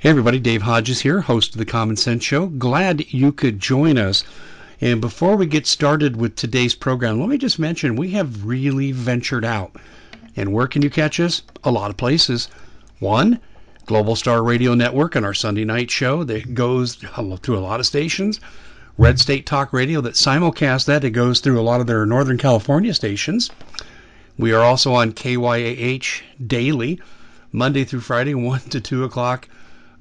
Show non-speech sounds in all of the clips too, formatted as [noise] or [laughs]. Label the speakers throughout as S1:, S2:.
S1: Hey everybody, Dave Hodges here, host of the Common Sense Show. Glad you could join us. And before we get started with today's program, let me just mention we have really ventured out. And where can you catch us? A lot of places. One, Global Star Radio Network and our Sunday night show that goes through a lot of stations. Red State Talk Radio that simulcast that. It goes through a lot of their Northern California stations. We are also on KYAH daily, Monday through Friday, 1 to 2 o'clock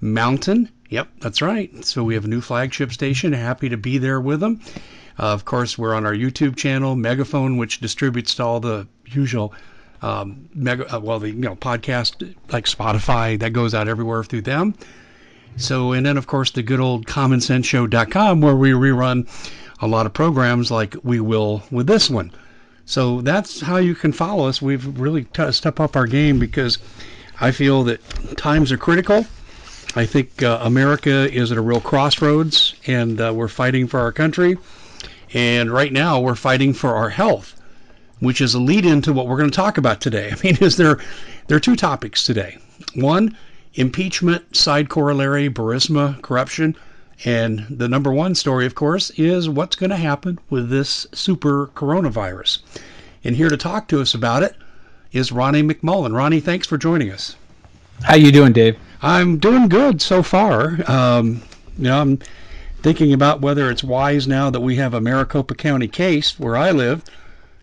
S1: Mountain. Yep, that's right. So we have a new flagship station. Happy to be there with them. Uh, of course, we're on our YouTube channel, Megaphone, which distributes to all the usual um, mega, uh, well, the you know podcast like Spotify that goes out everywhere through them. So, and then of course the good old commonsenseshow.com where we rerun a lot of programs like we will with this one. So that's how you can follow us. We've really t- stepped up our game because I feel that times are critical I think uh, America is at a real crossroads, and uh, we're fighting for our country. And right now, we're fighting for our health, which is a lead into what we're going to talk about today. [laughs] I mean, is there there are two topics today. One, impeachment, side corollary, Burisma, corruption. And the number one story, of course, is what's going to happen with this super coronavirus. And here to talk to us about it is Ronnie McMullen. Ronnie, thanks for joining us.
S2: How you doing, Dave?
S1: I'm doing good so far. Um, you know, I'm thinking about whether it's wise now that we have a Maricopa County case where I live.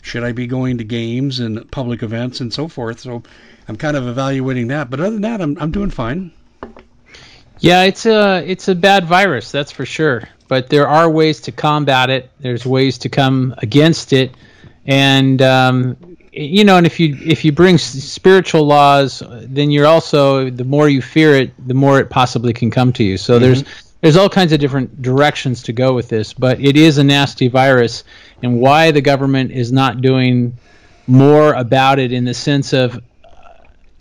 S1: Should I be going to games and public events and so forth? So I'm kind of evaluating that. But other than that, I'm I'm doing fine.
S2: Yeah, it's a it's a bad virus, that's for sure. But there are ways to combat it. There's ways to come against it, and um, you know, and if you if you bring spiritual laws, then you're also the more you fear it, the more it possibly can come to you. So mm-hmm. there's there's all kinds of different directions to go with this, but it is a nasty virus, and why the government is not doing more about it in the sense of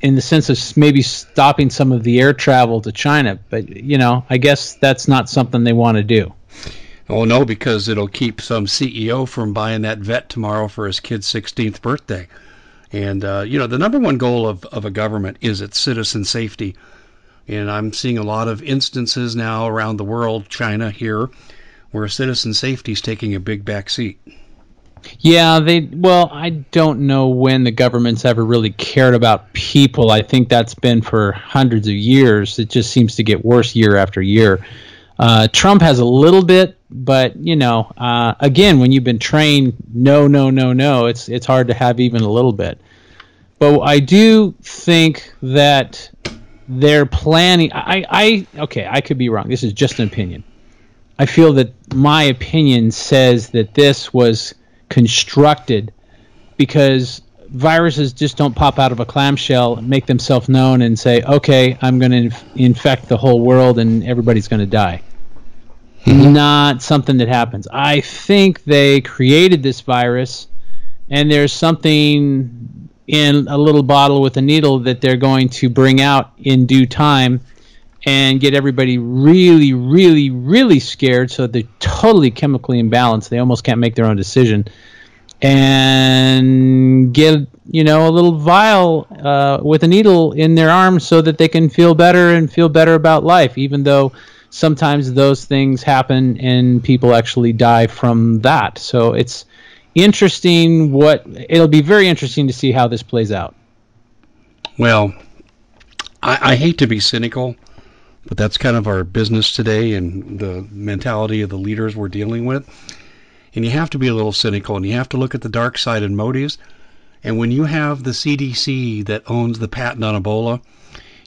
S2: in the sense of maybe stopping some of the air travel to China, but you know, I guess that's not something they want to do.
S1: Oh no, because it'll keep some CEO from buying that vet tomorrow for his kid's 16th birthday. And uh, you know, the number one goal of, of a government is its citizen safety. And I'm seeing a lot of instances now around the world, China here, where citizen safety is taking a big back seat.
S2: Yeah, they well, I don't know when the government's ever really cared about people. I think that's been for hundreds of years. It just seems to get worse year after year. Uh, Trump has a little bit, but you know, uh, again, when you've been trained, no, no, no, no, it's it's hard to have even a little bit. But I do think that they're planning. I, I okay, I could be wrong. This is just an opinion. I feel that my opinion says that this was constructed because viruses just don't pop out of a clamshell, make themselves known, and say, "Okay, I'm going to inf- infect the whole world, and everybody's going to die." Mm-hmm. Not something that happens. I think they created this virus, and there's something in a little bottle with a needle that they're going to bring out in due time and get everybody really, really, really scared so they're totally chemically imbalanced. They almost can't make their own decision. And get, you know, a little vial uh, with a needle in their arm so that they can feel better and feel better about life, even though sometimes those things happen and people actually die from that. So it's interesting what it'll be very interesting to see how this plays out.
S1: Well, I, I hate to be cynical, but that's kind of our business today and the mentality of the leaders we're dealing with. And you have to be a little cynical and you have to look at the dark side and motives. And when you have the CDC that owns the patent on Ebola,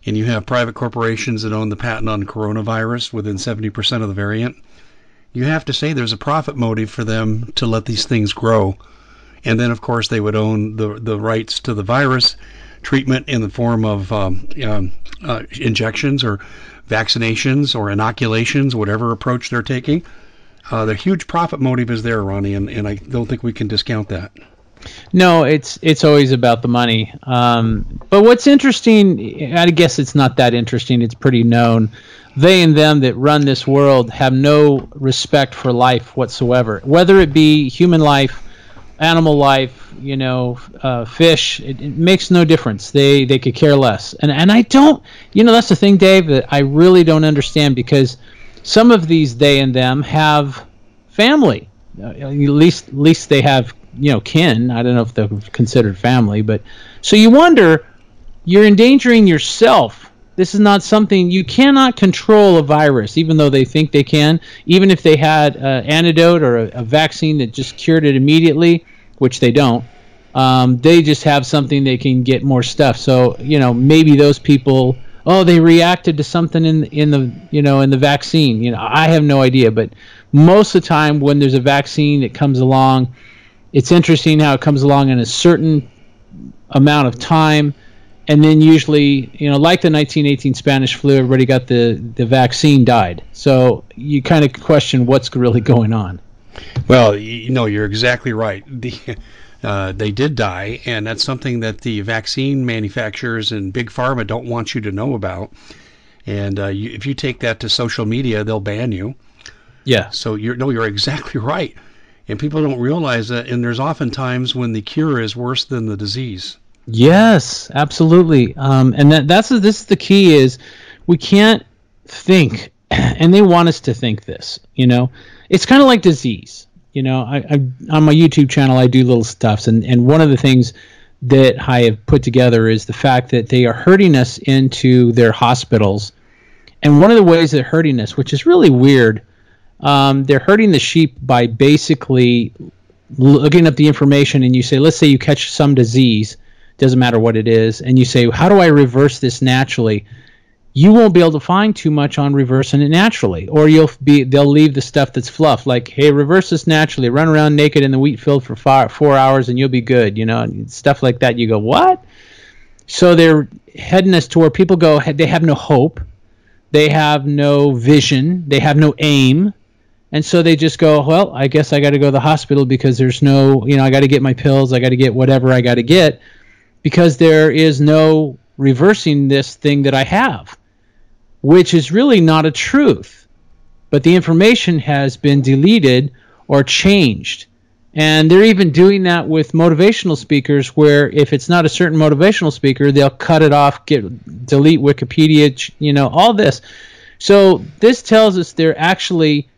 S1: and you have private corporations that own the patent on coronavirus within 70% of the variant, you have to say there's a profit motive for them to let these things grow. And then, of course, they would own the, the rights to the virus treatment in the form of um, um, uh, injections or vaccinations or inoculations, whatever approach they're taking. Uh, the huge profit motive is there, Ronnie, and, and I don't think we can discount that.
S2: No, it's it's always about the money. Um, but what's interesting, I guess it's not that interesting. It's pretty known. They and them that run this world have no respect for life whatsoever, whether it be human life animal life, you know, uh, fish. It, it, makes no difference. They they could care less. And and I don't, you know, that's the thing, Dave, that I really don't understand because some of these they and them have family. Uh, at least at least they have you know kin. I don't know if they're considered family, but so you wonder, you're endangering yourself this is not something you cannot control a virus, even though they think they can. Even if they had an antidote or a, a vaccine that just cured it immediately, which they don't. Um, they just have something they can get more stuff. So you know maybe those people, oh, they reacted to something in in the you know in the vaccine. You know I have no idea, but most of the time when there's a vaccine that comes along, it's interesting how it comes along in a certain amount of time and then usually, you know, like the 1918 Spanish flu, everybody got the the vaccine died. So you kind of question what's really [laughs] going on.
S1: Well, you know, you're exactly right. The, uh, they did die, and that's something that the vaccine manufacturers and big pharma don't want you to know about. And uh, you, if you take that to social media, they'll ban you.
S2: Yeah.
S1: So you're no, you're exactly [laughs] right, and people don't realize that. And there's often times when the cure is worse than the disease.
S2: Yes, absolutely. Um, and that, that's this is the key is we can't think, [clears throat] and they want us to think this. You know, it's kind of like disease. You know, I, I, on my YouTube channel I do little stuffs, and and one of the things that I have put together is the fact that they are hurting us into their hospitals, and one of the ways they're hurting us, which is really weird, um, they're hurting the sheep by basically looking up the information, and you say, let's say you catch some disease doesn't matter what it is, and you say, how do I reverse this naturally? You won't be able to find too much on reversing it naturally, or you'll be they'll leave the stuff that's fluff, like hey, reverse this naturally, run around naked in the wheat field for four hours, and you'll be good, you know, stuff like that. You go what? So they're heading us to where people go, they have no hope, they have no vision, they have no aim, and so they just go, well, I guess I got to go to the hospital because there's no, you know, I got to get my pills, I got to get whatever I got to get because there is no reversing this thing that I have, which is really not a truth. But the information has been deleted or changed. And they're even doing that with motivational speakers, where if it's not a certain motivational speaker, they'll cut it off, get delete Wikipedia, you know, all this. So this tells us they're actually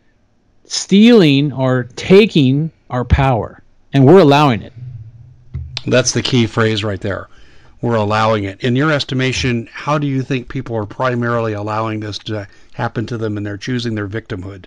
S2: stealing or taking our power, and we're allowing it.
S1: That's the key phrase right there. We're allowing it. In your estimation, how do you think people are primarily allowing this to happen to them and they're choosing their victimhood?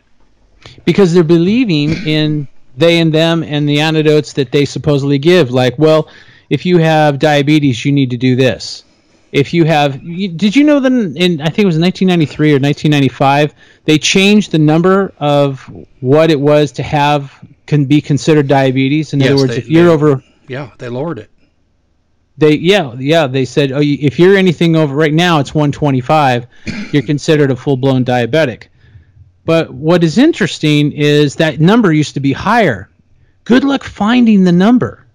S2: Because they're believing in they and them and the antidotes that they supposedly give. Like, well, if you have diabetes, you need to do this. If you have, did you know that in, I think it was 1993 or 1995, they changed the number of what it was to have can be considered diabetes. In yes, other words, they, if you're
S1: they,
S2: over
S1: yeah, they lowered it.
S2: They yeah yeah they said oh if you're anything over right now it's 125 you're considered a full blown diabetic. But what is interesting is that number used to be higher. Good luck finding the number.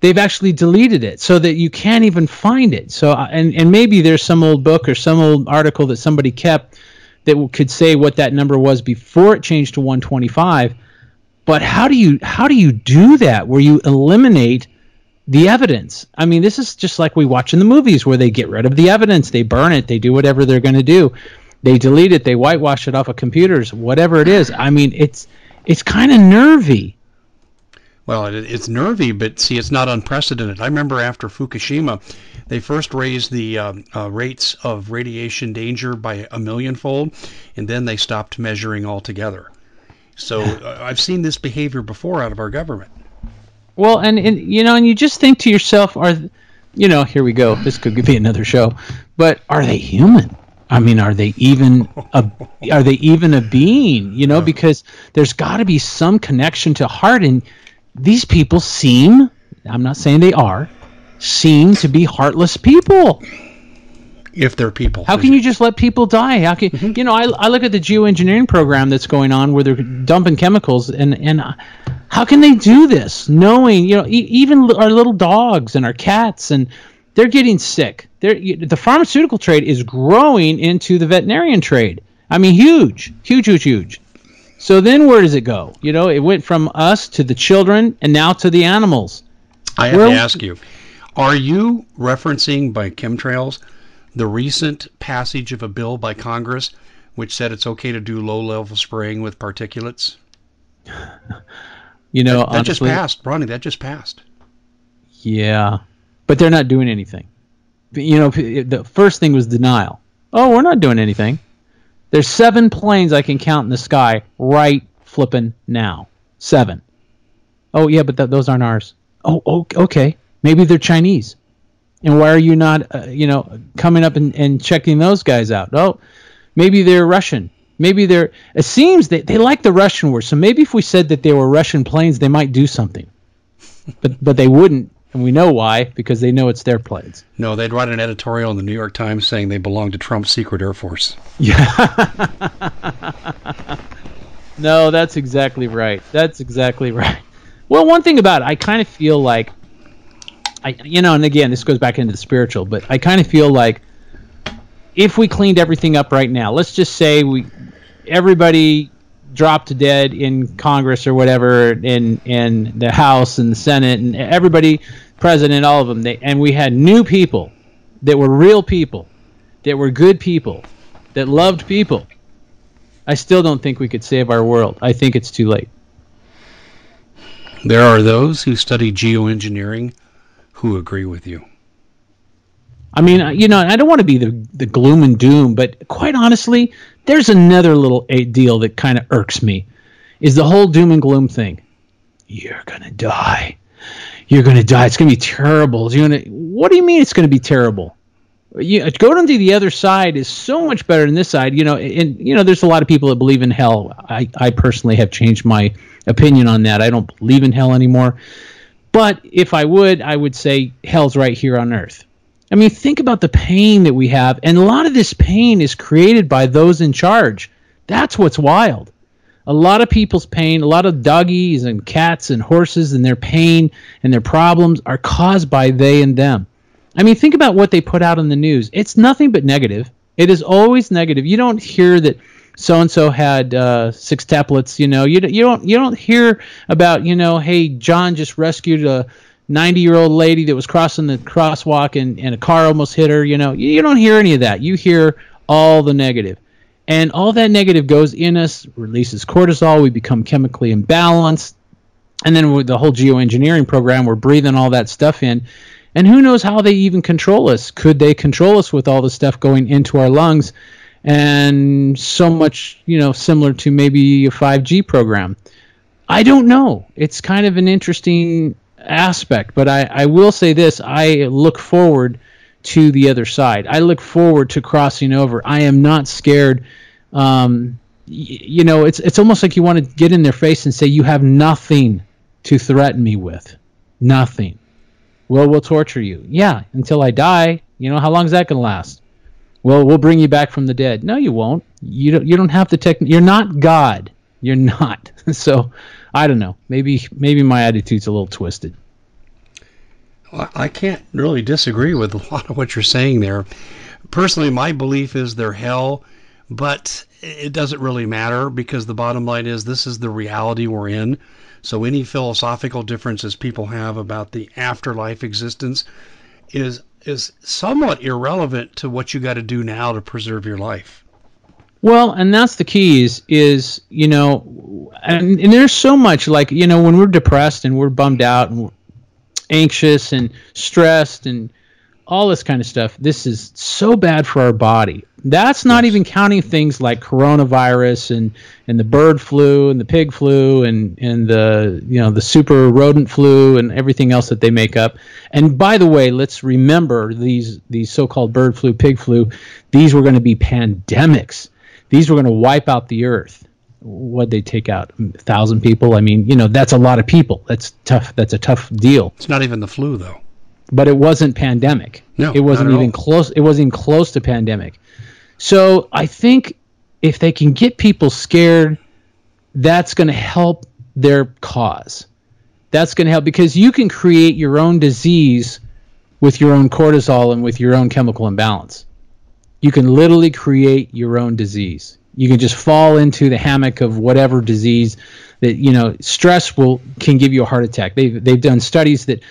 S2: They've actually deleted it so that you can't even find it. So uh, and and maybe there's some old book or some old article that somebody kept that could say what that number was before it changed to 125 but how do you how do you do that where you eliminate the evidence? I mean, this is just like we watch in the movies where they get rid of the evidence, they burn it, they do whatever they're going to do. They delete it, they whitewash it off of computers, whatever it is. I mean, it's it's kind of nervy.
S1: Well, it, it's nervy, but see, it's not unprecedented. I remember after Fukushima, they first raised the uh, uh, rates of radiation danger by a millionfold, and then they stopped measuring altogether. So [laughs] uh, I've seen this behavior before out of our government.
S2: Well, and, and you know, and you just think to yourself, are you know, here we go. This could be another show, but are they human? I mean, are they even a are they even a being? You know, because there's got to be some connection to heart, and these people seem. I'm not saying they are, seem to be heartless people
S1: if they're people.
S2: How can you just let people die? How can mm-hmm. you know? I, I look at the geoengineering program that's going on where they're dumping chemicals, and and how can they do this, knowing you know e- even our little dogs and our cats and they're getting sick. They're, the pharmaceutical trade is growing into the veterinarian trade. I mean, huge, huge, huge, huge. So then where does it go? You know, it went from us to the children and now to the animals.
S1: I have where, to ask you, are you referencing by chemtrails the recent passage of a bill by Congress which said it's okay to do low level spraying with particulates? [laughs]
S2: You know,
S1: that, that
S2: honestly,
S1: just passed, Ronnie. That just passed.
S2: Yeah, but they're not doing anything. You know, the first thing was denial. Oh, we're not doing anything. There's seven planes I can count in the sky right flipping now. Seven. Oh yeah, but th- those aren't ours. Oh, okay. Maybe they're Chinese. And why are you not, uh, you know, coming up and, and checking those guys out? Oh, maybe they're Russian. Maybe they're. It seems that they like the Russian word. So maybe if we said that they were Russian planes, they might do something. [laughs] But but they wouldn't, and we know why because they know it's their planes.
S1: No, they'd write an editorial in the New York Times saying they belong to Trump's secret air force.
S2: Yeah. [laughs] no, that's exactly right. That's exactly right. Well, one thing about it, I kind of feel like, I you know, and again, this goes back into the spiritual, but I kind of feel like if we cleaned everything up right now, let's just say we everybody dropped dead in Congress or whatever, in in the House and the Senate, and everybody, president, all of them, they, and we had new people that were real people, that were good people, that loved people. I still don't think we could save our world. I think it's too late.
S1: There are those who study geoengineering who agree with you.
S2: I mean, uh, you know, I don't want to be the, the gloom and doom, but quite honestly, there's another little deal that kind of irks me is the whole doom and gloom thing. You're going to die. You're going to die. It's going to be terrible. You're gonna, what do you mean it's going to be terrible? You, uh, going to the other side is so much better than this side. You know, and you know, there's a lot of people that believe in hell. I, I personally have changed my opinion on that. I don't believe in hell anymore. But if I would, I would say hell's right here on earth. I mean, think about the pain that we have, and a lot of this pain is created by those in charge. That's what's wild. A lot of people's pain, a lot of doggies and cats and horses and their pain and their problems are caused by they and them. I mean, think about what they put out in the news. It's nothing but negative. It is always negative. You don't hear that so and so had uh, sextuplets. You know, you don't you don't hear about you know, hey, John just rescued a 90 year old lady that was crossing the crosswalk and, and a car almost hit her. You know, you, you don't hear any of that. You hear all the negative. And all that negative goes in us, releases cortisol. We become chemically imbalanced. And then with the whole geoengineering program, we're breathing all that stuff in. And who knows how they even control us? Could they control us with all the stuff going into our lungs? And so much, you know, similar to maybe a 5G program. I don't know. It's kind of an interesting aspect. But I, I will say this I look forward to the other side. I look forward to crossing over. I am not scared. Um, y- you know, it's it's almost like you want to get in their face and say you have nothing to threaten me with, nothing. Well, we'll torture you. Yeah, until I die. You know, how long is that going to last? Well, we'll bring you back from the dead. No, you won't. You don't. You don't have the tech. You're not God. You're not. [laughs] so I don't know. Maybe maybe my attitude's a little twisted.
S1: I can't really disagree with a lot of what you're saying there. Personally, my belief is they're hell, but it doesn't really matter because the bottom line is this is the reality we're in. So any philosophical differences people have about the afterlife existence is is somewhat irrelevant to what you got to do now to preserve your life.
S2: Well, and that's the key is is you know, and, and there's so much like you know when we're depressed and we're bummed out and anxious and stressed and all this kind of stuff. This is so bad for our body. That's not yes. even counting things like coronavirus and, and the bird flu and the pig flu and, and the you know the super rodent flu and everything else that they make up. And by the way, let's remember these these so-called bird flu, pig flu. These were going to be pandemics. These were going to wipe out the earth. What they take out? A thousand people? I mean you know that's a lot of people. That's tough that's a tough deal.
S1: It's not even the flu though.
S2: But it wasn't pandemic.
S1: No
S2: it wasn't even
S1: all.
S2: close it wasn't even close to pandemic. So i think if they can get people scared that's going to help their cause. That's going to help because you can create your own disease with your own cortisol and with your own chemical imbalance you can literally create your own disease You can just fall into the hammock of whatever disease that you know. Stress will can give you a heart attack. They've they've done studies that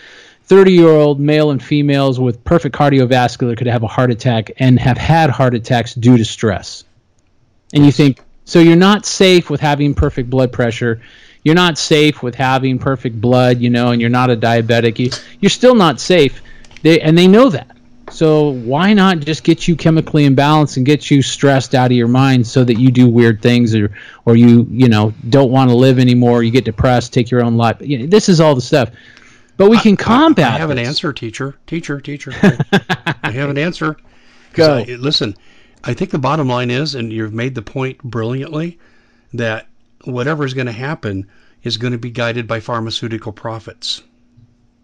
S2: 30 year old male and females with perfect cardiovascular could have a heart attack and have had heart attacks due to stress. And you think so you're not safe with having perfect blood pressure. You're not safe with having perfect blood, you know, and you're not a diabetic. You, you're still not safe. They, and they know that. So why not just get you chemically imbalanced and get you stressed out of your mind so that you do weird things or or you you know don't want to live anymore. You get depressed, take your own life. You know, this is all the stuff. But we can combat.
S1: I, I have
S2: this.
S1: an answer, teacher. Teacher, teacher. [laughs] I have an answer.
S2: Go.
S1: I, listen, I think the bottom line is, and you've made the point brilliantly, that whatever is going to happen is going to be guided by pharmaceutical profits.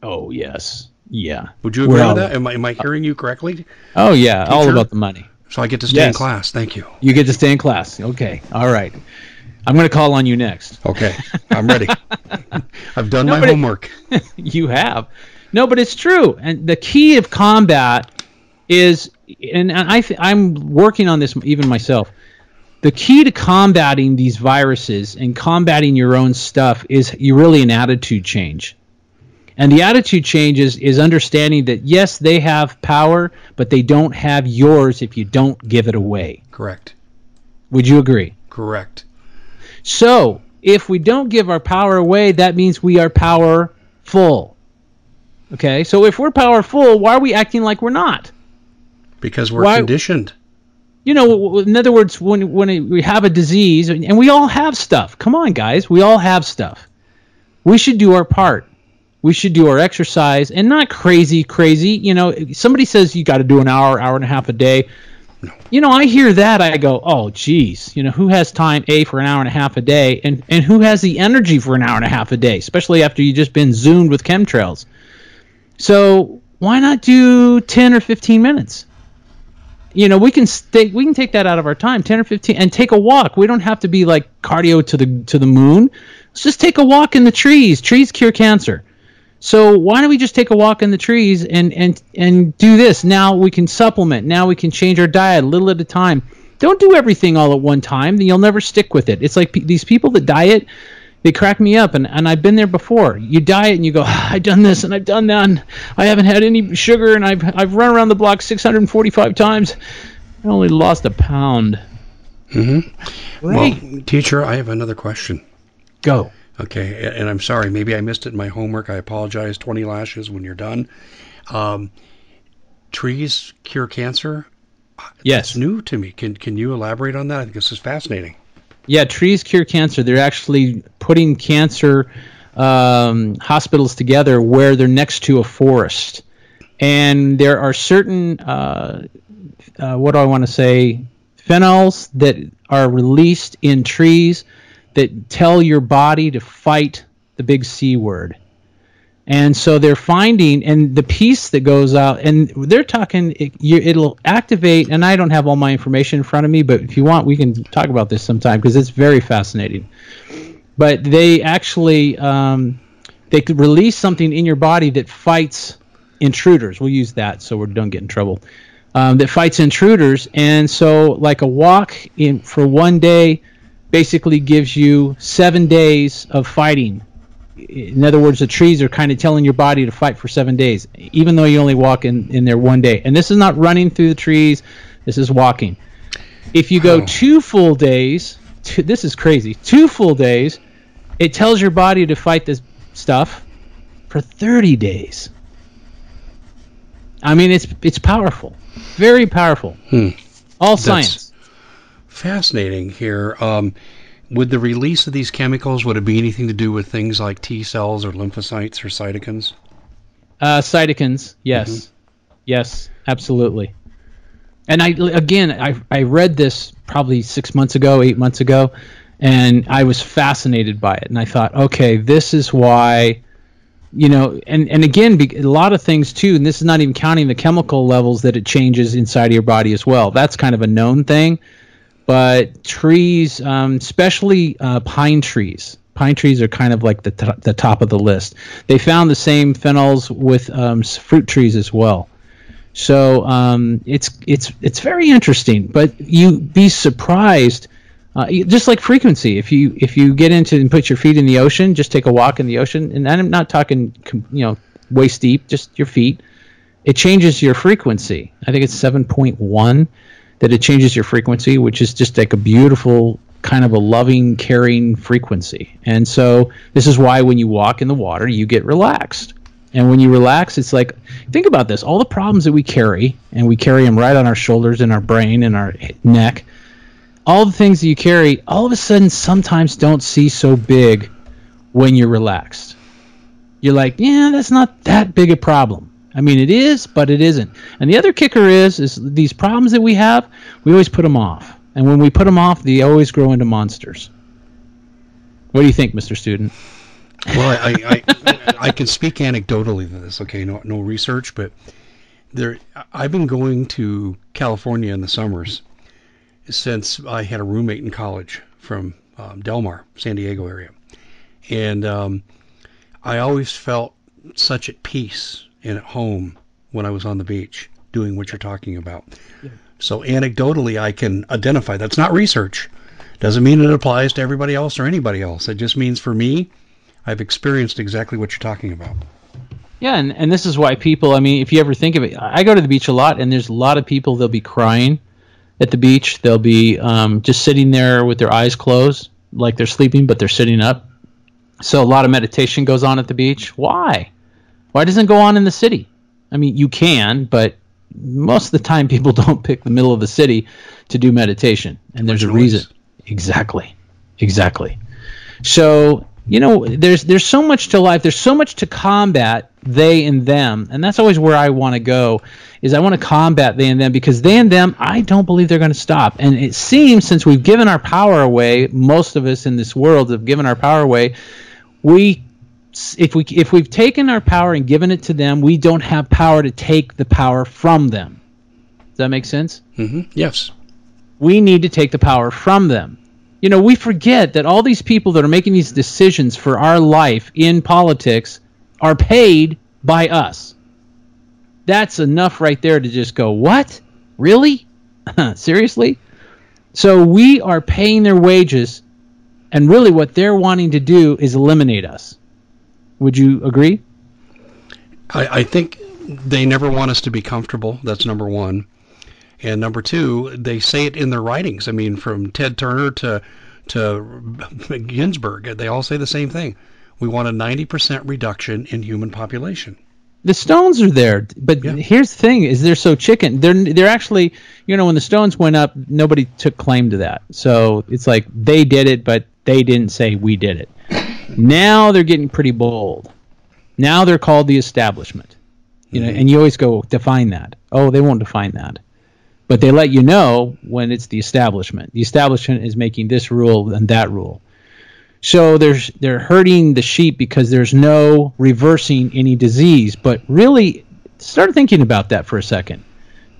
S2: Oh yes, yeah.
S1: Would you agree
S2: Well-
S1: with that? Am I, am I hearing you correctly?
S2: Oh yeah, all about the money.
S1: So I get to stay in class. Thank you.
S2: You get to stay in class. Okay, all right. I'm going to call on you next.
S1: Okay, I'm ready. [laughs] I've done my
S2: Nobody-
S1: homework. [laughs]
S2: you have. No, but it's true. And the key of combat is, and I th- I'm working on this even myself. The key to combating these viruses and combating your own stuff is you really an attitude change. And the attitude change is, is understanding that yes, they have power, but they don't have yours if you don't give it away.
S1: Correct.
S2: Would you agree?
S1: Correct.
S2: So, if we don't give our power away, that means we are powerful. Okay? So, if we're powerful, why are we acting like we're not?
S1: Because we're
S2: Why-
S1: conditioned.
S2: You know, in other words, when when we have a disease, and we all have stuff. Come on, guys, we all have stuff. We should do our part. We should do our exercise, and not crazy, crazy. You know, somebody says you got to do an hour, hour and a half a day. You know, I hear that, I go, oh, geez. You know, who has time a for an hour and a half a day, and and who has the energy for an hour and a half a day, especially after you just been zoomed with chemtrails. So why not do ten or fifteen minutes? you know we can stay we can take that out of our time 10 or 15 and take a walk we don't have to be like cardio to the to the moon let's just take a walk in the trees trees cure cancer so why don't we just take a walk in the trees and and and do this now we can supplement now we can change our diet a little at a time don't do everything all at one time then you'll never stick with it it's like pe- these people that diet they crack me up and, and I've been there before. You diet and you go, "Ah, I've done this and I've done that and I haven't had any sugar and I've I've run around the block 645 times. I only lost a pound.
S1: Mm-hmm.
S2: Right.
S1: Well, teacher, I have another question.
S2: Go.
S1: Okay, and I'm sorry, maybe I missed it in my homework. I apologize. 20 lashes when you're done. Um, trees cure cancer?
S2: Yes.
S1: It's new to me. Can can you elaborate on that? I think this is fascinating.
S2: Yeah, trees cure cancer. They're actually putting cancer um, hospitals together where they're next to a forest. And there are certain, uh, uh, what do I want to say, phenols that are released in trees that tell your body to fight the big C word. And so they're finding, and the piece that goes out, and they're talking, it, it'll activate, and I don't have all my information in front of me, but if you want, we can talk about this sometime because it's very fascinating. But they actually, um, they could release something in your body that fights intruders. We'll use that so we don't get in trouble. Um, that fights intruders, and so like a walk in for one day, basically gives you seven days of fighting in other words, the trees are kind of telling your body to fight for seven days, even though you only walk in, in there one day. And this is not running through the trees, this is walking. If you go
S1: Oh.
S2: two full days, two, this is crazy, two full days, it tells your body to fight this stuff for 30 days. I mean, it's it's powerful, very powerful.
S1: Hmm.
S2: All
S1: That's-
S2: science.
S1: Fascinating here. Um, would the release of these chemicals would it be anything to do with things like T cells or lymphocytes or cytokines?
S2: Uh, cytokines, yes, yes, absolutely. And I again, I I read this probably six months ago, eight months ago, and I was fascinated by it. And I thought, okay, this is why, you know, and and again, a lot of things too. And this is not even counting the chemical levels that it changes inside of your body as well. That's kind of a known thing. But trees, um, especially uh, pine trees, pine trees are kind of like the, t- the top of the list. They found the same phenols with um, fruit trees as well. So um, it's it's it's very interesting. But you be surprised Uh, just like frequency, if you if you get into and put your feet in the ocean, just take a walk in the ocean, and I'm not talking you know waist deep, just your feet. It changes your frequency. I think it's 7.1 that it changes your frequency, which is just like a beautiful kind of a loving, caring frequency. And so this is why when you walk in the water, you get relaxed. And when you relax, it's like think about this: all the problems that we carry, and we carry them right on our shoulders, in our brain, in our neck. All the things that you carry, all of a sudden, sometimes don't see so big when you're relaxed. You're like, yeah, that's not that big a problem. I mean, it is, but it isn't. And the other kicker is, is these problems that we have, we always put them off. And when we put them off, they always grow into monsters. What do you think, Mr. Student?
S1: Well, I, I, I can speak anecdotally to this. Okay, no, no research, but there, I've been going to California in the summers since I had a roommate in college from um, Del Mar, San Diego area, and um, I always felt such at peace and at home when I was on the beach doing what you're talking about. Yeah. So anecdotally, I can identify. That's not research. Doesn't mean it applies to everybody else or anybody else. It just means for me, I've experienced exactly what you're talking about.
S2: Yeah, and, and this is why people, I mean, if you ever think of it, I go to the beach a lot, and there's a lot of people, they'll be crying at the beach. They'll be um, just sitting there with their eyes closed, like they're sleeping, but they're sitting up. So a lot of meditation goes on at the beach. Why? Why doesn't it go on in the city? I mean, you can, but most of the time people [laughs] don't pick the middle of the city to do meditation, and there's a reason. Exactly, exactly. So you know, there's there's so much to life. There's so much to combat they and them, and that's always where I want to go. Is I want to combat they and them because they and them, I don't believe they're going to stop. And it seems since we've given our power away, most of us in this world have given our power away. We if we if we've taken our power and given it to them, we don't have power to take the power from them. Does that make sense?
S1: Mm-hmm. Yes.
S2: We need to take the power from them. You know, we forget that all these people that are making these decisions for our life in politics are paid by us. That's enough right there to just go, "What? Really? [laughs] Seriously?" So we are paying their wages and really what they're wanting to do is eliminate us would you agree?
S1: I, I think they never want us to be comfortable. That's number one. And number two, they say it in their writings. I mean, from Ted Turner to to [laughs] Ginsburg, they all say the same thing. We want a 90% reduction in human population.
S2: The stones are there, but yeah. here's the thing: is they're so chicken. They're they're actually, you know, when the stones went up, nobody took claim to that. So it's like they did it, but they didn't say we did it. Now they're getting pretty bold. Now they're called the establishment. You know, mm-hmm. and you always go define that. Oh, they won't define that. But they let you know when it's the establishment. The establishment is making this rule and that rule. So there's they're hurting the sheep because there's no reversing any disease. But really, start thinking about that for a second.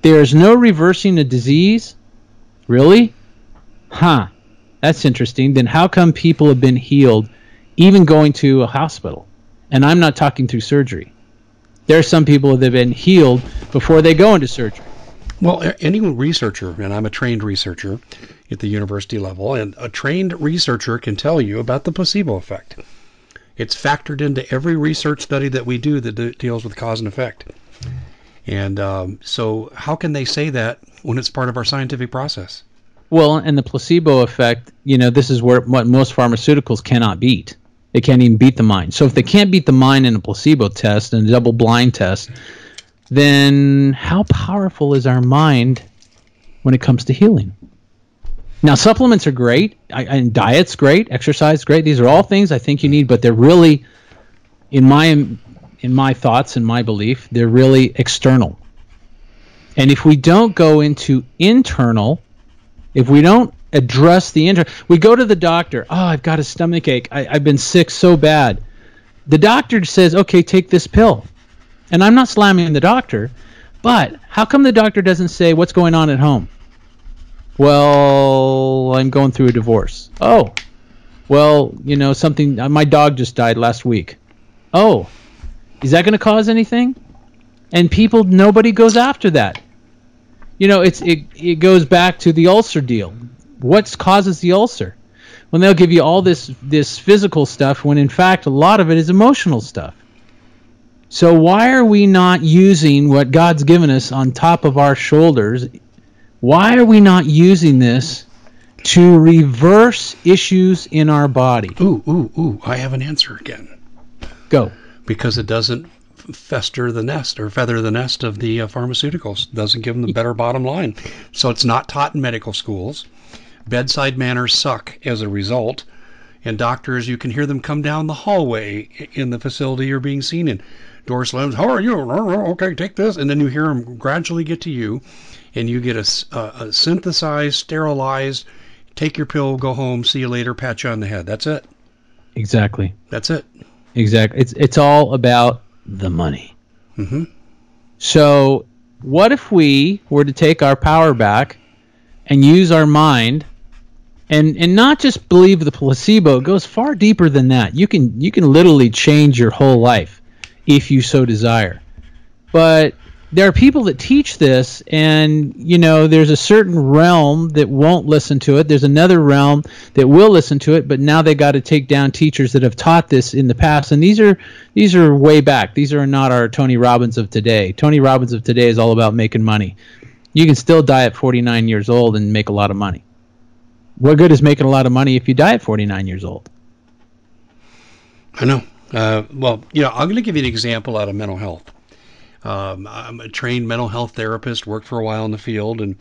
S2: There's no reversing a disease? Really? Huh. That's interesting. Then how come people have been healed even going to a hospital. And I'm not talking through surgery. There are some people that have been healed before they go into surgery.
S1: Well, any researcher, and I'm a trained researcher at the university level, and a trained researcher can tell you about the placebo effect. It's factored into every research study that we do that deals with cause and effect. And um, so, how can they say that when it's part of our scientific process?
S2: Well, and the placebo effect, you know, this is where what most pharmaceuticals cannot beat. They can't even beat the mind. So if they can't beat the mind in a placebo test and a double blind test, then how powerful is our mind when it comes to healing? Now, supplements are great, I, and diet's great, exercise great. These are all things I think you need, but they're really, in my in my thoughts and my belief, they're really external. And if we don't go into internal, if we don't address the injury. We go to the doctor. Oh, I've got a stomach ache. I, I've been sick so bad. The doctor says, okay, take this pill. And I'm not slamming the doctor, but how come the doctor doesn't say what's going on at home? Well, I'm going through a divorce. Oh, well, you know, something, uh, my dog just died last week. Oh, is that going to cause anything? And people, nobody goes after that. You know, it's it, it goes back to the ulcer deal what causes the ulcer? When they'll give you all this this physical stuff when in fact a lot of it is emotional stuff. So why are we not using what God's given us on top of our shoulders? Why are we not using this to reverse issues in our body?
S1: Ooh, ooh, ooh! I have an answer again.
S2: Go.
S1: Because it doesn't fester the nest or feather the nest of the uh, pharmaceuticals. Doesn't give them the better bottom line. So it's not taught in medical schools. Bedside manners suck as a result. And doctors, you can hear them come down the hallway in the facility you're being seen in. Door slams, how are you? Okay, take this. And then you hear them gradually get to you, and you get a, a, a synthesized, sterilized, take your pill, go home, see you later, pat you on the head. That's it.
S2: Exactly.
S1: That's it.
S2: Exactly. It's it's all about the money.
S1: Mm-hmm.
S2: So, what if we were to take our power back and use our mind and and not just believe the placebo, it goes far deeper than that. You can you can literally change your whole life if you so desire. But there are people that teach this and you know there's a certain realm that won't listen to it. There's another realm that will listen to it but now they got to take down teachers that have taught this in the past. And these are these are way back. These are not our tony robbins of today. Tony robbins of today is all about making money. You can still die at 49 years old and make a lot of money what good is making a lot of money if you die at 49 years old
S1: I know. Uh, well, you know, I'm going to give you an example out of mental health. Um, I'm a trained mental health therapist, worked for a while in the field, and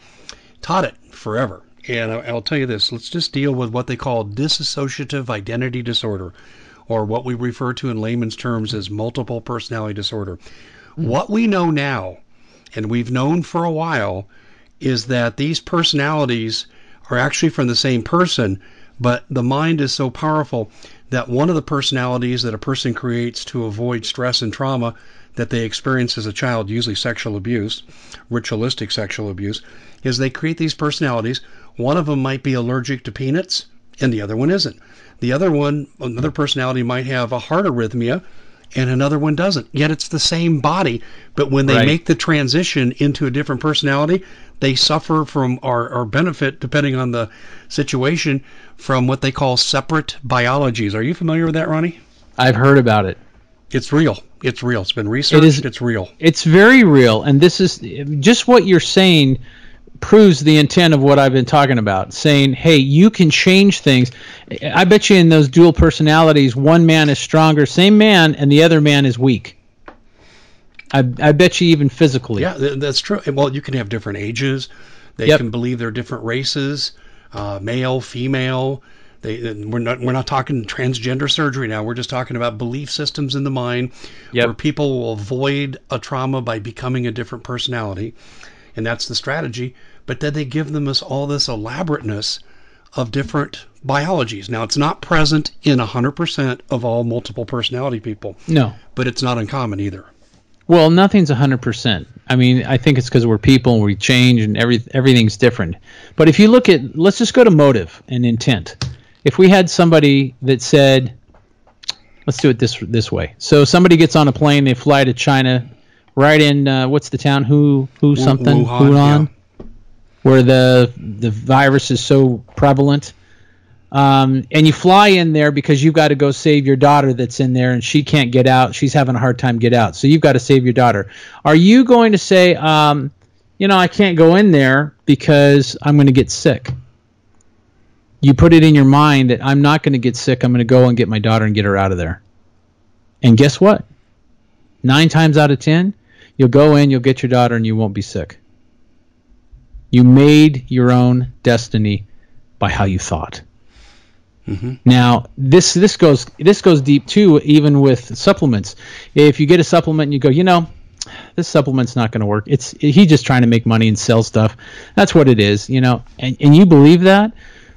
S1: taught it forever. And I, I'll tell you this let's just deal with what they call dissociative identity disorder, or what we refer to in layman's terms as multiple personality disorder. What we know now, and we've known for a while, is that these personalities are actually from the same person, but the mind is so powerful that one of the personalities that a person creates to avoid stress and trauma that they experience as a child, usually sexual abuse, ritualistic sexual abuse, is they create these personalities. One of them might be allergic to peanuts, and the other one isn't. The other one, another personality might have a heart arrhythmia, and another one doesn't. Yet it's the same body, but when they
S2: Right.
S1: make the transition into a different personality, they suffer from or, or benefit, depending on the situation, from what they call separate biologies. Are you familiar with that, Ronnie?
S2: i've heard about it
S1: It's real. It's real. It's been researched. it's real.
S2: it's very real and this is just what you're saying proves the intent of what I've been talking about saying hey you can change things I bet you in those dual personalities one man is stronger same man and the other man is weak I, I bet you even physically
S1: Yeah, that's true. Well, you can have different ages. They
S2: Yep.
S1: can believe they're different races, uh, male, female. They, we're not we're not talking transgender surgery now. We're just talking about belief systems in the mind,
S2: Yep.
S1: where people will avoid a trauma by becoming a different personality, and that's the strategy. But then they give them us all this elaborateness of different biologies. Now, it's not present in 100% of all multiple personality people,
S2: no
S1: but it's not uncommon either.
S2: Well, nothing's 100%. I mean, I think it's because we're people and we change and every, everything's different. But if you look at, let's just go to motive and intent. If we had somebody that said, let's do it this this way. So somebody gets on a plane, they fly to China, right in uh, what's the town? Who who something
S1: Wuhan,
S2: where the the virus is so prevalent. Um, and you fly in there because you've got to go save your daughter that's in there and she can't get out. She's having a hard time get out. So you've got to save your daughter. Are you going to say, um, you know, I can't go in there because I'm going to get sick? You put it in your mind that I'm not going to get sick. I'm going to go and get my daughter and get her out of there. And guess what? Nine times out of ten, you'll go in, you'll get your daughter, and you won't be sick. You made your own destiny by how you thought.
S1: Mhm.
S2: Now, this this goes this goes deep too, even with supplements. If you get a supplement and you go, you know, this supplement's not going to work. It's he's just trying to make money and sell stuff. That's what it is, you know. And and you believe that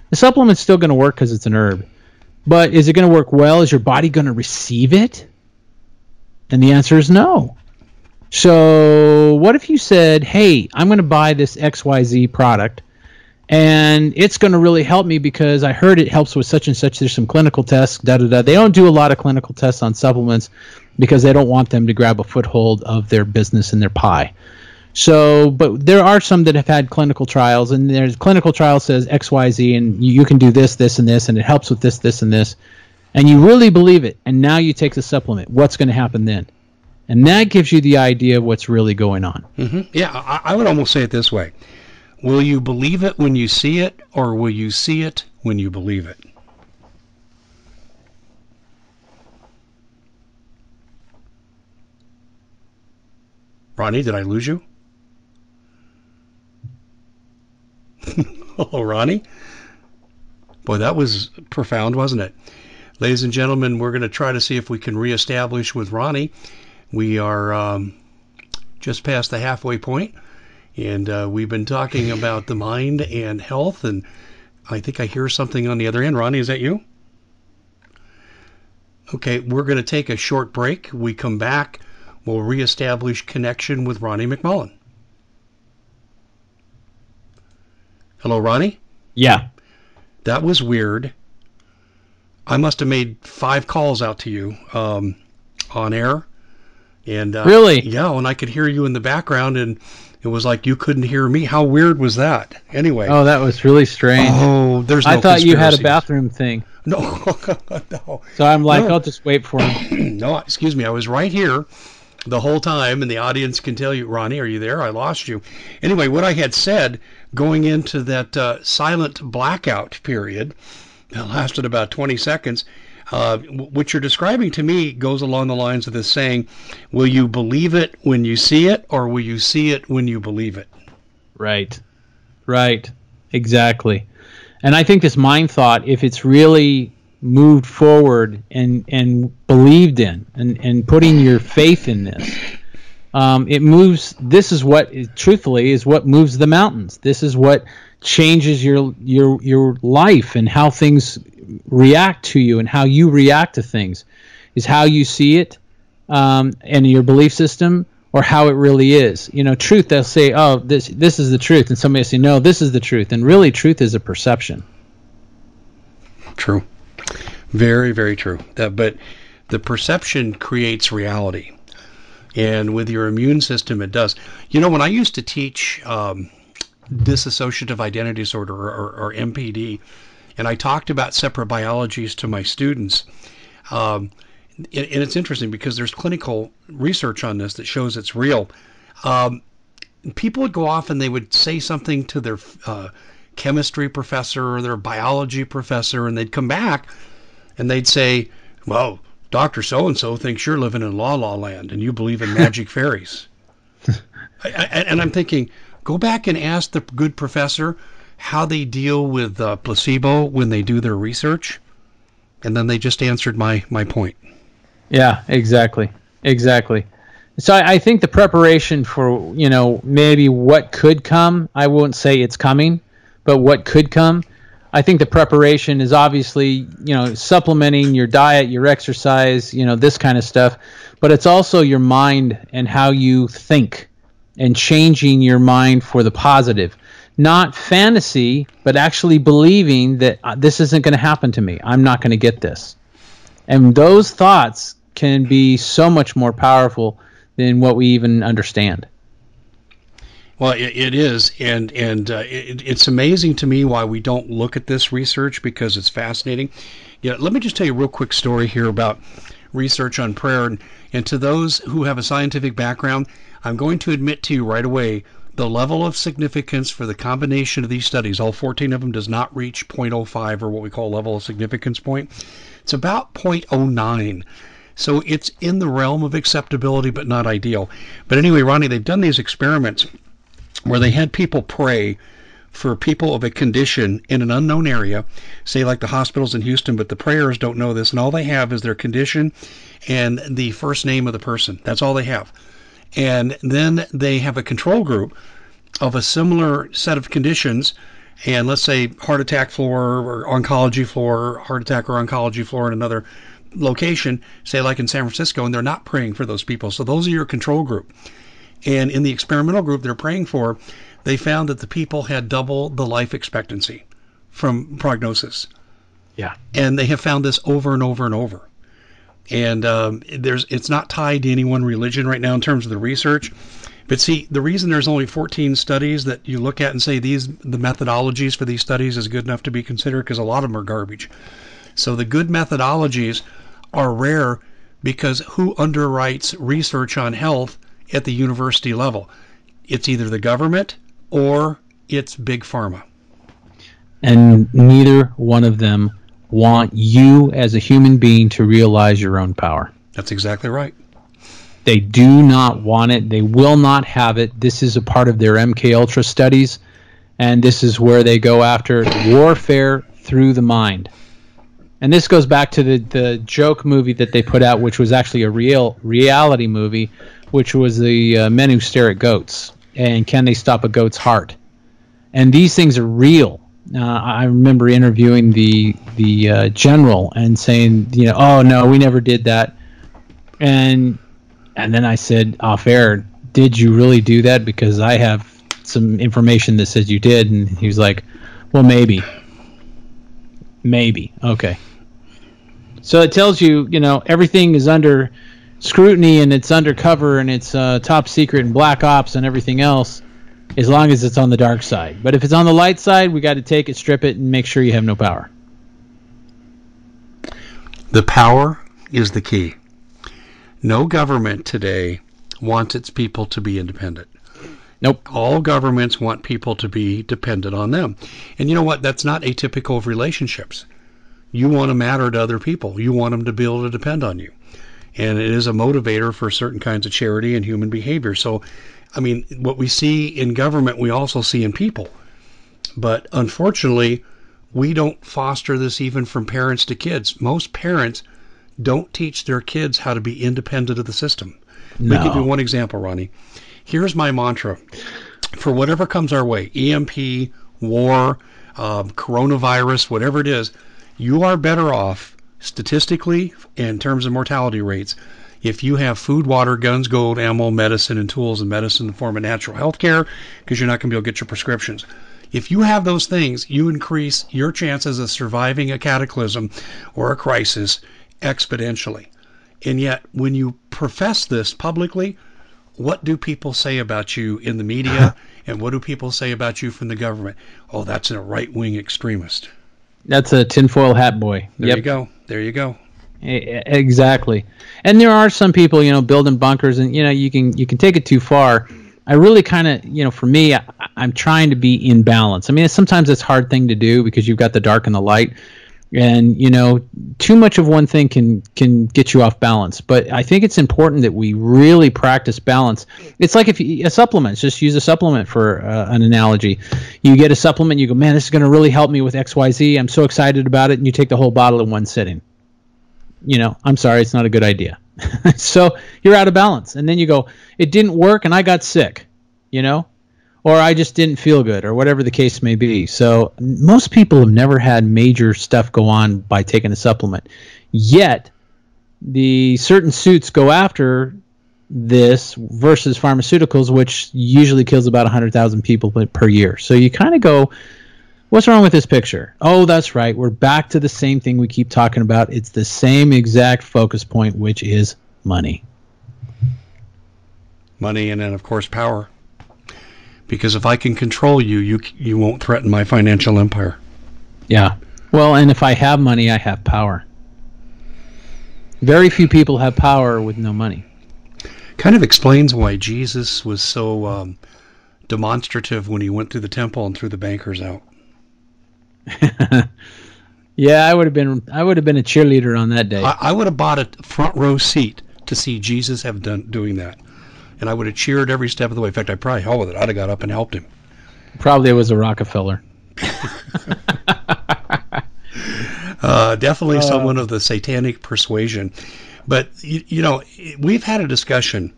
S2: the supplement's still going to work because it's an herb. But is it going to work well? Is your body going to receive it? And the answer is no. So, what if you said, "Hey, I'm going to buy this XYZ product and it's going to really help me because I heard it helps with such and such. There's some clinical tests, da da da. They don't do a lot of clinical tests on supplements because they don't want them to grab a foothold of their business and their pie. So, but there are some that have had clinical trials, and there's clinical trial says X, Y, Z, and you can do this, this, and this, and it helps with this, this, and this, and you really believe it, and now you take the supplement. What's going to happen then? And that gives you the idea of what's really going on.
S1: Mm-hmm. Yeah, I, I would almost say it this way: Will you believe it when you see it, or will you see it when you believe it? Ronnie, did I lose you? [laughs] Hello, Ronnie. Boy, that was profound, wasn't it? Ladies and gentlemen, we're going to try to see if we can reestablish with Ronnie. We are um, just past the halfway point, and uh, we've been talking about the mind and health. And I think I hear something on the other end. Ronnie, is that you? Okay, we're going to take a short break. We come back, we'll reestablish connection with Ronnie McMullen. Hello, Ronnie?
S2: Yeah.
S1: That was weird. I must have made five calls out to you um, on air. And uh,
S2: really,
S1: yeah, and I could hear you in the background, and it was like you couldn't hear me. How weird was that? Anyway.
S2: Oh, that was really strange.
S1: Oh, there's. No
S2: I thought you had a bathroom thing. [laughs]
S1: No, [laughs] no.
S2: So I'm like, no. I'll just wait for him. [clears throat]
S1: no, excuse me. I was right here the whole time, and the audience can tell you, Ronnie, are you there? I lost you. Anyway, what I had said going into that uh, silent blackout period that lasted about 20 seconds. Uh, what you're describing to me goes along the lines of this saying, Will you believe it when you see it, or will you see it when you believe it?
S2: Right. Right. Exactly. And I think this mind thought, if it's really moved forward and, and believed in and, and putting your faith in this, um, it moves. This is what, truthfully, is what moves the mountains. This is what changes your your your life and how things react to you and how you react to things. Is how you see it um, and your belief system, or how it really is. You know, truth. They'll say, "Oh, this this is the truth," and somebody will say, "No, this is the truth." And really, truth is a perception.
S1: True. Very, very true. That, but the perception creates reality, and with your immune system, it does. You know, when I used to teach um, dissociative identity disorder, or, or, or, MPD, and I talked about separate biologies to my students. Um, and, and, it's interesting because there's clinical research on this that shows it's real. Um, people would go off and they would say something to their uh, chemistry professor or their biology professor, and they'd come back and they'd say, Well, Dr. So and so thinks you're living in la la land and you believe in magic [laughs] fairies. I, I, and I'm thinking, go back and ask the good professor how they deal with uh, placebo when they do their research. And then they just answered my, my point.
S2: Yeah, exactly. Exactly. So I, I think the preparation for, you know, maybe what could come, I won't say it's coming, but what could come I think the preparation is obviously, you know, supplementing your diet, your exercise, you know, this kind of stuff, but it's also your mind and how you think and changing your mind for the positive. Not fantasy, but actually believing that uh, this isn't going to happen to me. I'm not going to get this. And those thoughts can be so much more powerful than what we even understand.
S1: Well, it, it is, and and uh, it, it's amazing to me why we don't look at this research because it's fascinating. Yeah, let me just tell you a real quick story here about research on prayer, and, and to those who have a scientific background, I'm going to admit to you right away the level of significance for the combination of these studies, all 14 of them, does not reach 0.05 or what we call level of significance point. It's about 0.09. So it's in the realm of acceptability, but not ideal. But anyway, Ronnie, they've done these experiments where they had people pray for people of a condition in an unknown area, say like the hospitals in Houston, but the prayers don't know this, and all they have is their condition and the first name of the person. That's all they have. And then they have a control group of a similar set of conditions, and let's say heart attack floor or oncology floor, heart attack or oncology floor in another location, say like in San Francisco, and they're not praying for those people. So those are your control group. And in the experimental group they're praying for, they found that the people had double the life expectancy from prognosis.
S2: Yeah.
S1: And they have found this over and over and over. And um, there's it's not tied to any one religion right now in terms of the research, But see, the reason there's only 14 studies that you look at and say these the methodologies for these studies is good enough to be considered because a lot of them are garbage. So the good methodologies are rare because who underwrites research on health at the university level? It's either the government or it's big pharma.
S2: And neither one of them want you as a human being to realize your own power.
S1: That's exactly right.
S2: They do not want it. They will not have it. This is a part of their MK Ultra studies, and this is where they go after warfare through the mind. And this goes back to the, the joke movie that they put out, which was actually a real reality movie, which was the uh, men who stare at goats and can they stop a goat's heart? And these things are real. Uh, I remember interviewing the the uh, general and saying, you know, oh no, we never did that. And and then I said off air, did you really do that? Because I have some information that says you did. And he was like, well, maybe, maybe, okay. So it tells you, you know, everything is under scrutiny and it's undercover and it's uh, top secret and black ops and everything else as long as it's on the dark side. But if it's on the light side, we got to take it, strip it, and make sure you have no power.
S1: The power is the key. No government today wants its people to be independent.
S2: Nope.
S1: All governments want people to be dependent on them. And you know what? That's not atypical of relationships. You want to matter to other people. You want them to be able to depend on you. And it is a motivator for certain kinds of charity and human behavior. So I mean, what we see in government, we also see in people. But unfortunately, we don't foster this even from parents to kids. Most parents don't teach their kids how to be independent of the system. No. Let me give you one example, Ronnie. Here's my mantra for whatever comes our way EMP, war, um, coronavirus, whatever it is, you are better off statistically in terms of mortality rates if you have food, water, guns, gold, ammo, medicine, and tools, and medicine in the form of natural health care, because you're not going to be able to get your prescriptions. If you have those things, you increase your chances of surviving a cataclysm or a crisis exponentially. And yet, when you profess this publicly, what do people say about you in the media [laughs] and what do people say about you from the government? Oh, that's a right wing extremist.
S2: That's a tinfoil hat boy.
S1: There
S2: yep.
S1: you go. There you go.
S2: Exactly. And there are some people, you know, building bunkers, and you know, you can you can take it too far. I really kind of, you know, for me, I, am trying to be in balance. I mean, sometimes it's hard thing to do because you've got the dark and the light, and you know, too much of one thing can can get you off balance. But I think it's important that we really practice balance. It's like if you, a supplement, just use a supplement for uh, an analogy. You get a supplement, you go, man, this is going to really help me with X, Y, Z. I'm so excited about it, and you take the whole bottle in one sitting you know, I'm sorry, it's not a good idea. [laughs] so you're out of balance. And then you go, it didn't work and I got sick, you know, or I just didn't feel good or whatever the case may be. So most people have never had major stuff go on by taking a supplement. Yet the certain suits go after this versus pharmaceuticals, which usually kills about 100,000 people per year. So you kind of go, What's wrong with this picture? Oh, that's right. We're back to the same thing we keep talking about. It's the same exact focus point, which is money.
S1: Money and then, of course, power. Because if I can control you, you you won't threaten my financial empire.
S2: Yeah. Well, and if I have money, I have power. Very few people have power with no money.
S1: Kind of explains why Jesus was so um, demonstrative when he went through the temple and threw the bankers out. [laughs]
S2: yeah, I would have been I would have been a cheerleader on that day.
S1: I, I, would have bought a front row seat to see Jesus have done doing that, and I would have cheered every step of the way. In fact, I probably hell with it. I'd have got up and helped him.
S2: Probably it was a Rockefeller. [laughs] [laughs]
S1: uh, definitely uh, someone of the satanic persuasion. But you, you know, we've had a discussion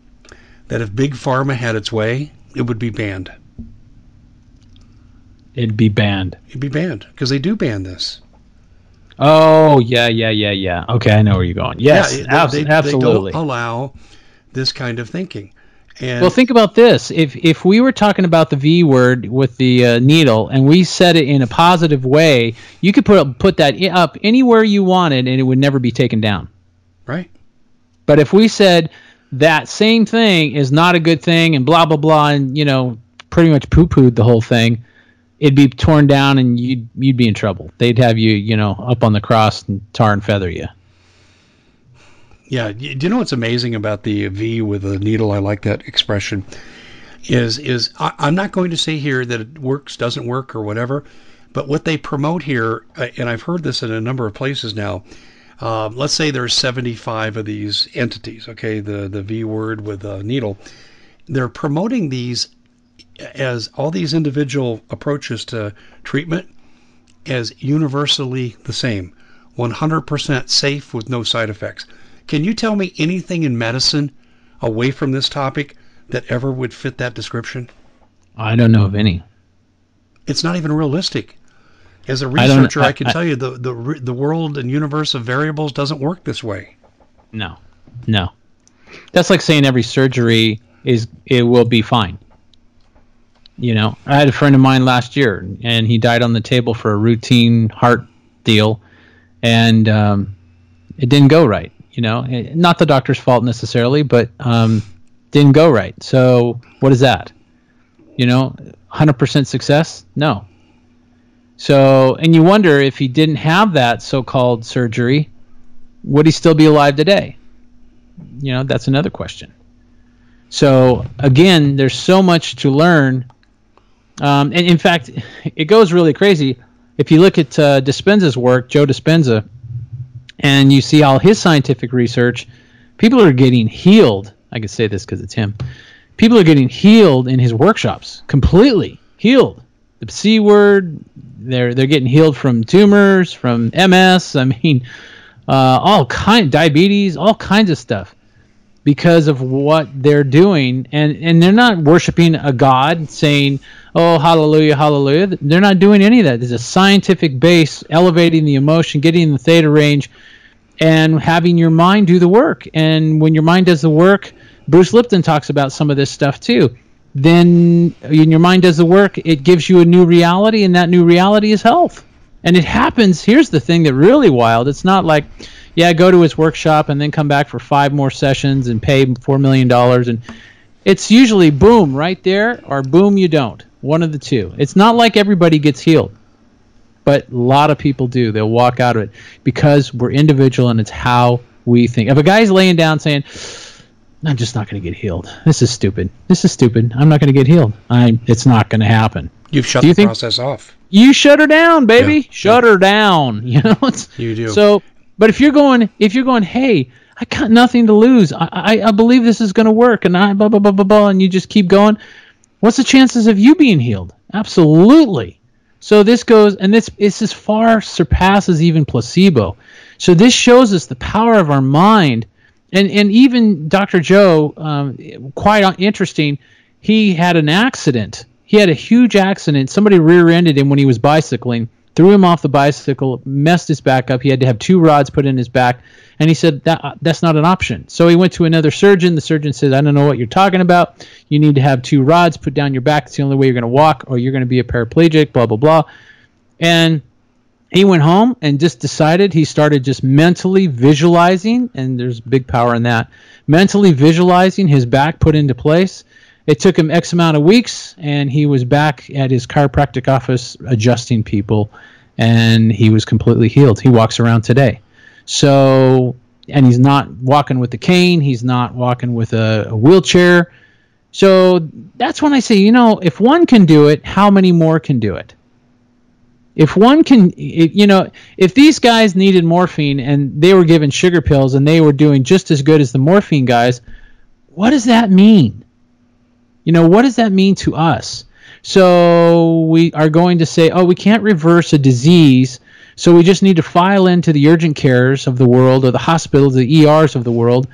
S1: that if big pharma had its way, it would be banned
S2: it'd be banned.
S1: It'd be banned because they do ban this.
S2: Oh yeah, yeah, yeah, yeah. Okay, I know where you're going. Yes, yeah, they, they, absolutely.
S1: They don't allow this kind of thinking.
S2: And well, think about this: if if we were talking about the V word with the uh, needle, and we said it in a positive way, you could put put that up anywhere you wanted, and it would never be taken down.
S1: Right.
S2: But if we said that same thing is not a good thing and blah blah blah and you know pretty much poo pooed the whole thing, it'd be torn down and you'd you'd be in trouble. They'd have you you know up on the cross and tar and feather you.
S1: Yeah, do you know what's amazing about the V with a needle? I like that expression. Is is I, I'm not going to say here that it works, doesn't work, or whatever, but what they promote here, uh, and I've heard this in a number of places now. Uh, let's say there's 75 of these entities. Okay, the the V word with a needle. They're promoting these as all these individual approaches to treatment as universally the same, 100% safe with no side effects. Can you tell me anything in medicine away from this topic that ever would fit that description?
S2: I don't know of any.
S1: It's not even realistic. As a researcher, I, I, can I, tell you the, the the world and universe of variables doesn't work this way.
S2: No, no. That's like saying every surgery is it will be fine. You know, I had a friend of mine last year, and he died on the table for a routine heart deal, and um, it didn't go right. You know, eh, not the doctor's fault necessarily, but um, didn't go right. So what is that? You know, 100% success? No. So, and you wonder if he didn't have that so-called surgery, would he still be alive today? You know, that's another question. So again, there's so much to learn um, and in fact, it goes really crazy. If you look at uh, Dispenza's work, Joe Dispenza, and you see all his scientific research, people are getting healed. I can say this because it's him. People are getting healed in his workshops, completely healed. The C word, they're they're getting healed from tumors, from MS. I mean, uh, all kind diabetes, all kinds of stuff because of what they're doing. And and they're not worshiping a god saying oh hallelujah hallelujah. They're not doing any of that. There's a scientific base elevating the emotion getting in the theta range and having your mind do the work. And when your mind does the work bruce lipton talks about some of this stuff too. Then when your mind does the work it gives you a new reality and that new reality is health. And it happens. Here's the thing that really wild. It's not like yeah, go to his workshop and then come back for five more sessions and pay four million dollars and it's usually boom right there or boom you don't. One of the two. It's not like everybody gets healed. But a lot of people do. They'll walk out of it because we're individual and it's how we think. If a guy's laying down saying, I'm just not going to get healed. This is stupid. This is stupid. I'm not going to get healed. I it's not going to happen.
S1: You've shut do you the think, process off.
S2: You shut her down, baby. Yeah, shut yeah. her down. [laughs] You know.
S1: you do.
S2: So but if you're going, if you're going, hey, I got nothing to lose. I, I, I believe this is going to work, and I blah blah blah blah blah, and you just keep going. What's the chances of you being healed? Absolutely. So this goes, and this this as far surpasses even placebo. So this shows us the power of our mind, and and even Dr. Joe, um, quite interesting. He had an accident. He had a huge accident. Somebody rear-ended him when he was bicycling threw him off the bicycle, messed his back up. He had to have two rods put in his back, and he said that uh, that's not an option. So he went to another surgeon. The surgeon said, "I don't know what you're talking about. You need to have two rods put down your back. It's the only way you're going to walk, or you're going to be a paraplegic." Blah blah blah, and he went home and just decided he started just mentally visualizing, and there's big power in that. Mentally visualizing his back put into place it took him X amount of weeks, and he was back at his chiropractic office adjusting people, and he was completely healed. He walks around today. So, and he's not walking with a cane, he's not walking with a, a wheelchair. So that's when I say, you know, if one can do it, how many more can do it? If one can, you know, if these guys needed morphine and they were given sugar pills and they were doing just as good as the morphine guys, what does that mean? You know, what does that mean to us? So we are going to say, oh, we can't reverse a disease, so we just need to file into the urgent cares of the world or the hospitals, the ERs of the world.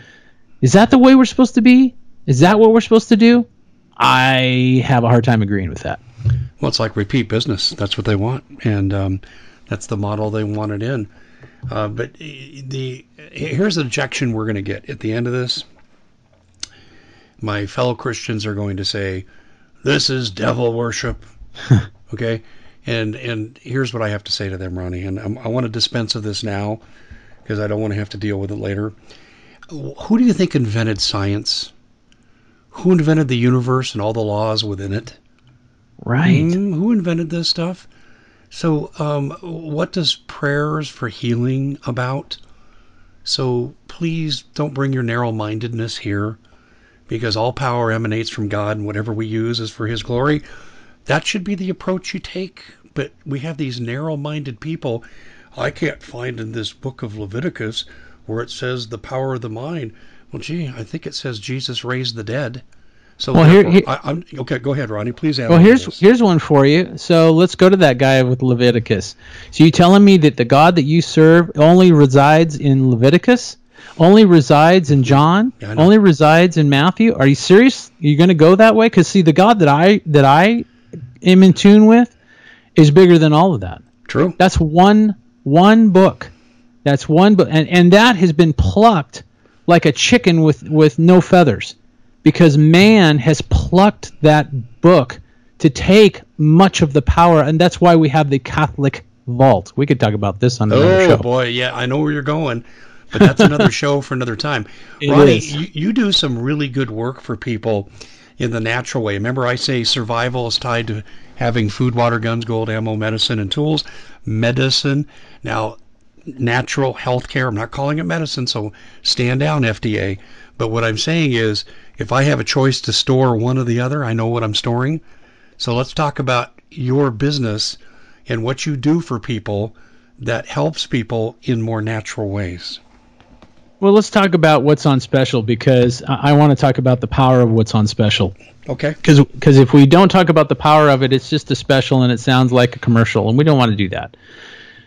S2: Is that the way we're supposed to be? Is that what we're supposed to do? I have a hard time agreeing with that.
S1: Well, it's like repeat business. That's what they want, and um, that's the model they wanted in. Uh, but the here's the objection we're going to get at the end of this my fellow Christians are going to say, "This is devil worship." [laughs] okay, and and here's what I have to say to them, Ronnie, and I'm, i want to dispense of this now because I don't want to have to deal with it later. who do you think invented science? Who invented the universe and all the laws within it?
S2: Right.
S1: Mm, who invented this stuff? So, um, what does prayers for healing about? So, please don't bring your narrow mindedness here because all power emanates from God and whatever we use is for His glory. That should be the approach you take. But we have these narrow minded people. I can't find in this book of Leviticus where it says the power of the mind. Well, gee, I think it says Jesus raised the dead. So
S2: Well, here- here-
S1: I, I'm, okay, go ahead, Ronnie. Please.
S2: Well, here's
S1: this.
S2: here's one for you. So let's go to that guy with Leviticus. So you telling me that the God that you serve only resides in Leviticus? Only resides in John?
S1: Yeah, I know.
S2: only resides in Matthew? Are you serious? Are you going to go that way? Because see, the God that I that I am in tune with is bigger than all of that.
S1: True.
S2: That's one one book. That's one book, and and that has been plucked like a chicken with with no feathers, because man has plucked that book to take much of the power, and that's why we have the Catholic vault. We could talk about this on another
S1: Oh
S2: show.
S1: Oh boy, yeah, I know where you're going, but that's another [laughs] show for another time.
S2: It
S1: Ronnie. You, you do some really good work for people in the natural way. Remember, I say survival is tied to having food, water, guns, gold, ammo, medicine, and tools. Medicine. Now, natural health care. I'm not calling it medicine, so stand down, FDA. But what I'm saying is, if I have a choice to store one or the other, I know what I'm storing. So let's talk about your business and what you do for people that helps people in more natural ways.
S2: Well, let's talk about what's on special because I, I want to talk about the power of what's on special.
S1: Okay.
S2: Because if we don't talk about the power of it, it's just a special and it sounds like a commercial, and we don't want to do that.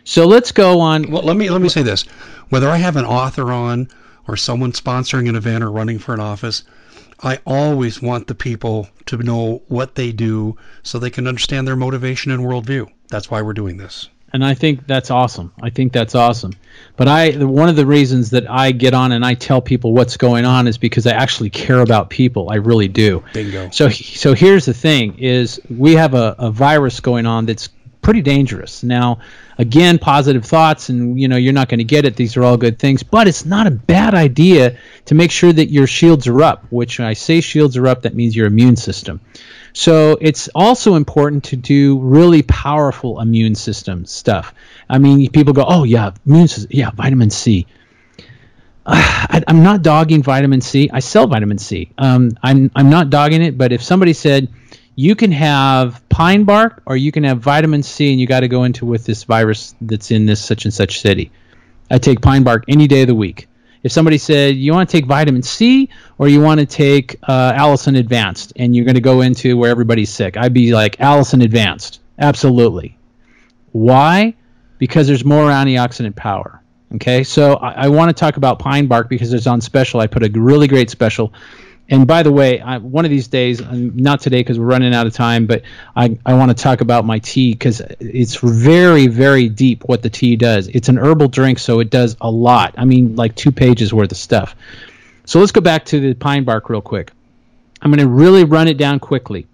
S2: So let's go on.
S1: Well, let me let me say this: whether I have an author on or someone sponsoring an event or running for an office, I always want the people to know what they do so they can understand their motivation and worldview. That's why we're doing this.
S2: And I think that's awesome. I think that's awesome. But I one of the reasons that I get on and I tell people what's going on is because I actually care about people. I really do.
S1: Bingo.
S2: So so here's the thing: is we have a, a virus going on that's pretty dangerous. Now, again, positive thoughts, and you know you're not going to get it. These are all good things, but it's not a bad idea to make sure that your shields are up. Which when I say shields are up, that means your immune system. So it's also important to do really powerful immune system stuff. I mean, people go, "Oh yeah, immune system, yeah, vitamin C." [sighs] I, I'm not dogging vitamin C. I sell vitamin C. Um, I'm I'm not dogging it, but if somebody said you can have pine bark or you can have vitamin C, and you got to go into with this virus that's in this such and such city, I take pine bark any day of the week. If somebody said you want to take vitamin C or you want to take uh, Allicin Advanced, and you're going to go into where everybody's sick, I'd be like Allicin Advanced, absolutely. Why? Because there's more antioxidant power. Okay, so I, I want to talk about pine bark because it's on special. I put a really great special. And by the way, I, one of these days, um, not today because we're running out of time, but I, I want to talk about my tea because it's very, very deep what the tea does. It's an herbal drink, so it does a lot. I mean, like two pages worth of stuff. So let's go back to the pine bark real quick. I'm going to really run it down quickly.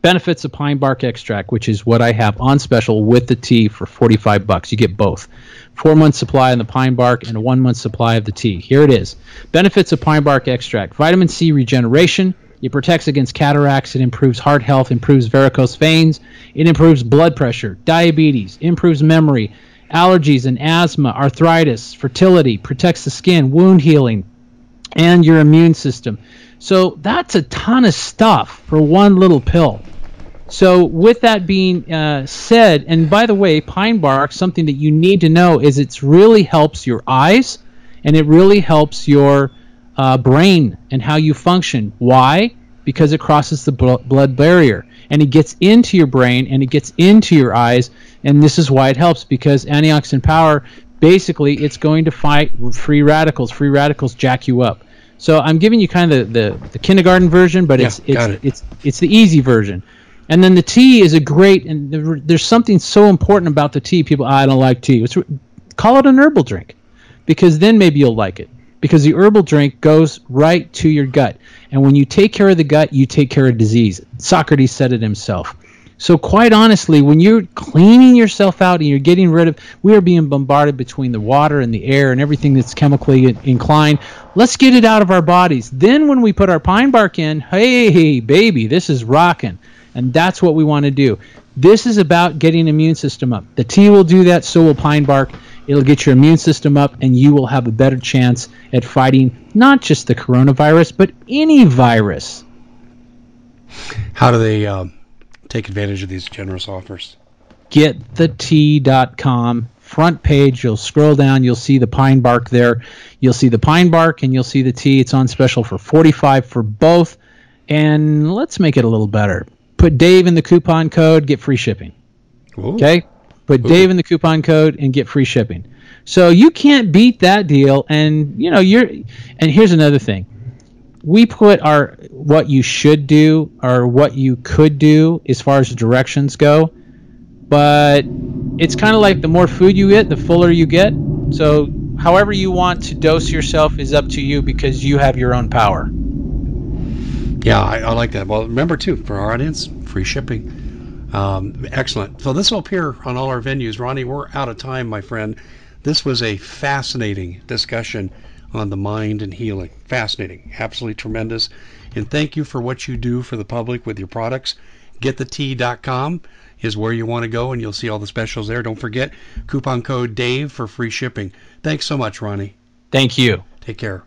S2: Benefits of pine bark extract, which is what I have on special with the tea for 45 bucks. You get both. Four month supply on the pine bark and a one month supply of the tea. Here it is. Benefits of pine bark extract: vitamin C regeneration. It protects against cataracts. It improves heart health. Improves varicose veins. It improves blood pressure, diabetes. Improves memory, allergies and asthma, arthritis, fertility. Protects the skin, wound healing, and your immune system. So that's a ton of stuff for one little pill. So, with that being uh, said, and by the way, pine bark, something that you need to know is it really helps your eyes and it really helps your uh, brain and how you function. Why? Because it crosses the bl- blood barrier and it gets into your brain and it gets into your eyes. And this is why it helps because antioxidant power basically it's going to fight free radicals. Free radicals jack you up. So I'm giving you kind of the, the, the kindergarten version, but
S1: Yeah,
S2: it's it's,
S1: it.
S2: it's it's the easy version. And then the tea is a great, and there's something so important about the tea. People, ah, I don't like tea. It's, call it an herbal drink, because then maybe you'll like it. Because the herbal drink goes right to your gut, and when you take care of the gut, you take care of disease. Socrates said it himself. So quite honestly, when you're cleaning yourself out and you're getting rid of, we are being bombarded between the water and the air and everything that's chemically inclined. Let's get it out of our bodies. Then when we put our pine bark in, hey baby, this is rocking, and that's what we want to do. This is about getting immune system up. The tea will do that, so will pine bark. It'll get your immune system up, and you will have a better chance at fighting not just the coronavirus, but any virus.
S1: How do they? Um take advantage of these generous offers?
S2: GetThetea.com front page. You'll scroll down. You'll see the pine bark there. You'll see the pine bark and you'll see the tea. It's on special for 45 for both. And let's make it a little better. Put Dave in the coupon code, get free shipping. Ooh. Okay? Put Ooh. Dave in the coupon code and get free shipping. So you can't beat that deal. And you know, you're and here's another thing we put our what you should do or what you could do as far as directions go but it's kind of like the more food you get the fuller you get so however you want to dose yourself is up to you because you have your own power
S1: yeah i, I like that well remember too for our audience free shipping um, excellent so this will appear on all our venues ronnie we're out of time my friend this was a fascinating discussion on the mind and healing. Fascinating, absolutely tremendous. And thank you for what you do for the public with your products. GetThetea.com is where you want to go, and you'll see all the specials there. Don't forget coupon code DAVE for free shipping. Thanks so much, Ronnie.
S2: Thank you.
S1: Take care.